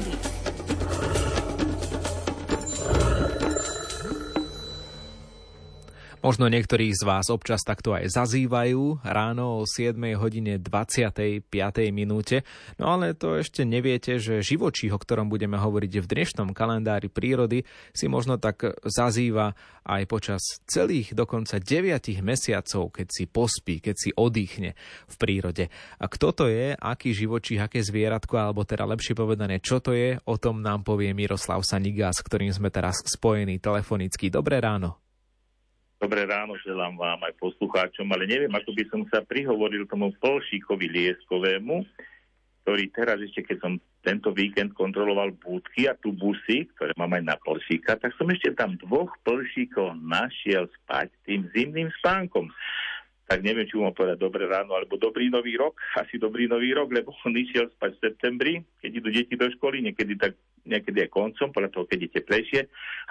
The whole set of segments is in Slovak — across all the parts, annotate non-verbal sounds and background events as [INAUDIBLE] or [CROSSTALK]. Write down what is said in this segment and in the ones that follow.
prírody. Možno niektorí z vás občas takto aj zazývajú ráno o 7 hodine 25. minúte, no ale to ešte neviete, že živočích, o ktorom budeme hovoriť v dnešnom kalendári prírody, si možno tak zazýva aj počas celých dokonca 9 mesiacov, keď si pospí, keď si oddychne v prírode. A kto to je, aký živočích, aké zvieratko, alebo teda lepšie povedané, čo to je, o tom nám povie Miroslav Saniga, s ktorým sme teraz spojení telefonicky. Dobré ráno. Dobré ráno želám vám aj poslucháčom, ale neviem, ako by som sa prihovoril tomu Polšíkovi Lieskovému, ktorý teraz ešte, keď som tento víkend kontroloval búdky a tu busy, ktoré mám aj na Polšíka, tak som ešte tam dvoch Polšíkov našiel spať tým zimným spánkom tak neviem, či mu povedať dobré ráno alebo dobrý nový rok. [LAUGHS] Asi dobrý nový rok, lebo on išiel spať v septembri, keď idú deti do školy, niekedy tak niekedy aj koncom, podľa toho, keď je teplejšie,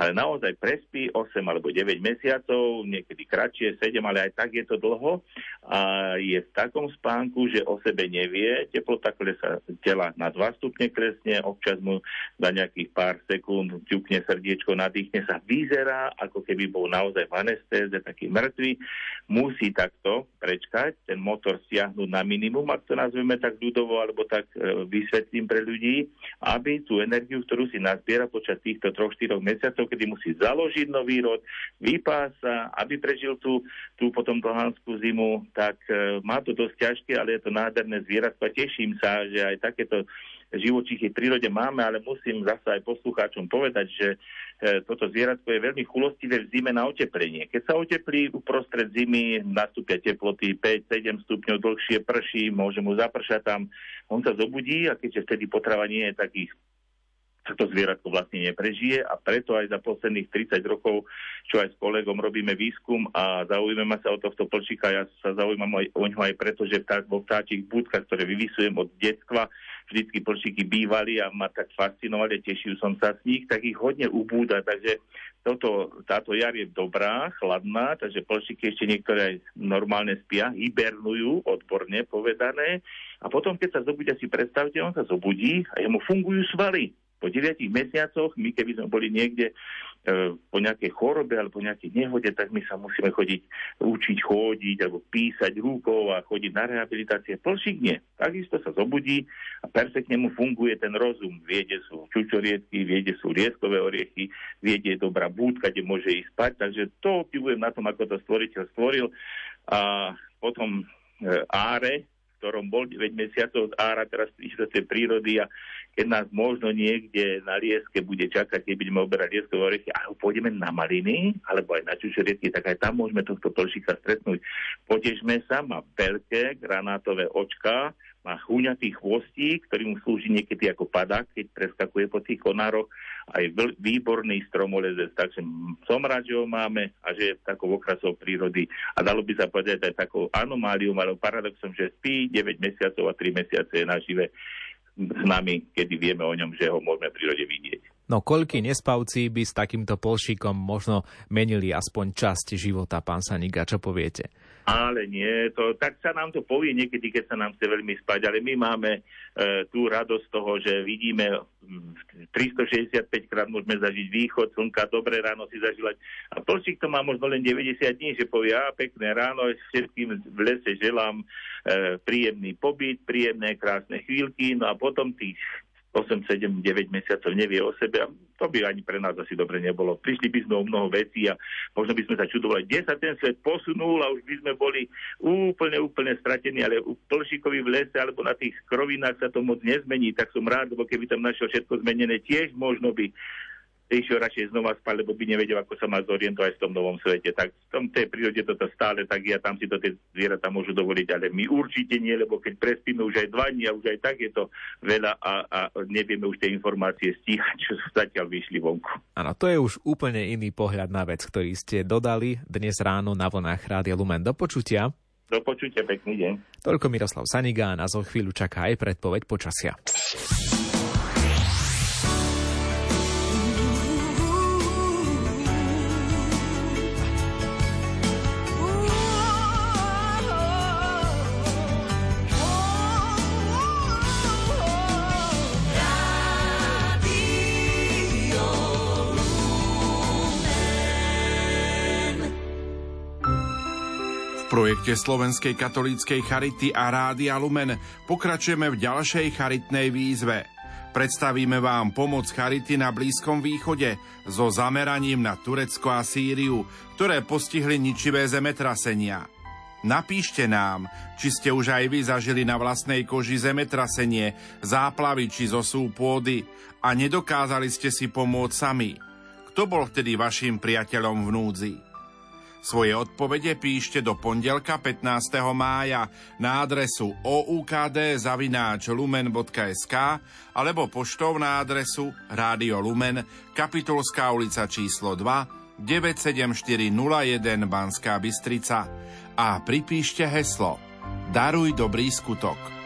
ale naozaj prespí 8 alebo 9 mesiacov, niekedy kratšie, 7, ale aj tak je to dlho. A je v takom spánku, že o sebe nevie, teplota klesa tela na 2 stupne kresne, občas mu za nejakých pár sekúnd ťukne srdiečko, nadýchne sa, vyzerá, ako keby bol naozaj v anestéze, taký mŕtvy, musí takto prečkať, ten motor stiahnuť na minimum, ak to nazveme tak ľudovo, alebo tak e, vysvetlím pre ľudí, aby tú energiu ktorú si nazbiera počas týchto 3-4 mesiacov, kedy musí založiť nový rod, vypása, aby prežil tú, tú potom dlhanskú zimu, tak e, má to dosť ťažké, ale je to nádherné zvieratko teším sa, že aj takéto živočichy v prírode máme, ale musím zase aj poslucháčom povedať, že e, toto zvieratko je veľmi chulostivé v zime na oteplenie. Keď sa oteplí uprostred zimy, nastúpia teploty 5-7 stupňov dlhšie, prší, môže mu zapršať tam, on sa zobudí a keďže vtedy potrava nie je takých to zvieratko vlastne neprežije a preto aj za posledných 30 rokov, čo aj s kolegom robíme výskum a zaujímame sa o tohto plčíka, ja sa zaujímam aj o ňo aj preto, že tá, vo vtáčich budkách, ktoré vyvisujem od detstva, vždycky plčíky bývali a ma tak fascinovali, tešil som sa z nich, tak ich hodne ubúda, takže toto, táto jar je dobrá, chladná, takže plčíky ešte niektoré aj normálne spia, hibernujú, odborne povedané, a potom, keď sa zobudia, si predstavte, on sa zobudí a jemu fungujú svaly. Po 9 mesiacoch, my keby sme boli niekde po nejakej chorobe alebo nejakej nehode, tak my sa musíme chodiť, učiť chodiť alebo písať rukou a chodiť na rehabilitácie. Plšik nie. Takisto sa zobudí a perfektne mu funguje ten rozum. Viede sú čučoriedky, viede sú rieskové oriechy, viede je dobrá búdka, kde môže ísť spať. Takže to obdivujem na tom, ako to stvoriteľ stvoril. A potom e, áre, ktorom bol 9 mesiacov z ára, teraz prišli do tej prírody a keď nás možno niekde na lieske bude čakať, keď budeme oberať lieskové orechy, a pôjdeme na maliny, alebo aj na čučoriedky, tak aj tam môžeme tohto plšika stretnúť. Potežme sa, má veľké granátové očka, má chúňatý chvostík, ktorý mu slúži niekedy ako padák, keď preskakuje po tých konároch, aj výborný stromolezec, takže som rád, že ho máme a že je takou okrasou prírody. A dalo by sa povedať aj takou anomáliou, ale paradoxom, že spí 9 mesiacov a 3 mesiace je nažive s nami, kedy vieme o ňom, že ho môžeme v prírode vidieť. No koľky nespavci by s takýmto polšíkom možno menili aspoň časť života, pán Saniga, čo poviete? Ale nie, to, tak sa nám to povie niekedy, keď sa nám chce veľmi spať, ale my máme e, tú radosť toho, že vidíme 365 krát môžeme zažiť východ slnka, dobré ráno si zažívať. A Polčík to má možno len 90 dní, že povie, a pekné ráno, všetkým v lese želám e, príjemný pobyt, príjemné, krásne chvíľky, no a potom tých 8, 7, 9 mesiacov nevie o sebe a to by ani pre nás asi dobre nebolo. Prišli by sme o mnoho vecí a možno by sme sa čudovali, kde sa ten svet posunul a už by sme boli úplne, úplne stratení, ale u Plšikovi v lese alebo na tých krovinách sa to moc nezmení, tak som rád, lebo keby tam našiel všetko zmenené, tiež možno by išiel radšej znova spať, lebo by nevedel, ako sa má zorientovať v tom novom svete. Tak v tom tej prírode toto stále, tak ja tam si to tie zvieratá môžu dovoliť, ale my určite nie, lebo keď prespíme už aj dva dní a už aj tak je to veľa a, a nevieme už tie informácie stíhať, čo zatiaľ vyšli vonku. Áno, to je už úplne iný pohľad na vec, ktorý ste dodali dnes ráno na vlnách Rádia Lumen. Do počutia. Do počutia, pekný deň. Toľko Miroslav Sanigán a zo chvíľu čaká aj predpoveď počasia. Projekte Slovenskej katolíckej charity a Rádia Lumen pokračujeme v ďalšej charitnej výzve. Predstavíme vám pomoc charity na Blízkom východe so zameraním na Turecko a Sýriu, ktoré postihli ničivé zemetrasenia. Napíšte nám, či ste už aj vy zažili na vlastnej koži zemetrasenie, záplavy či zosú pôdy a nedokázali ste si pomôcť sami. Kto bol vtedy vašim priateľom v núdzi? Svoje odpovede píšte do pondelka 15. mája na adresu oukd.lumen.sk alebo poštou na adresu Rádio Lumen, Kapitulská ulica číslo 2, 97401 Banská Bystrica a pripíšte heslo Daruj dobrý skutok.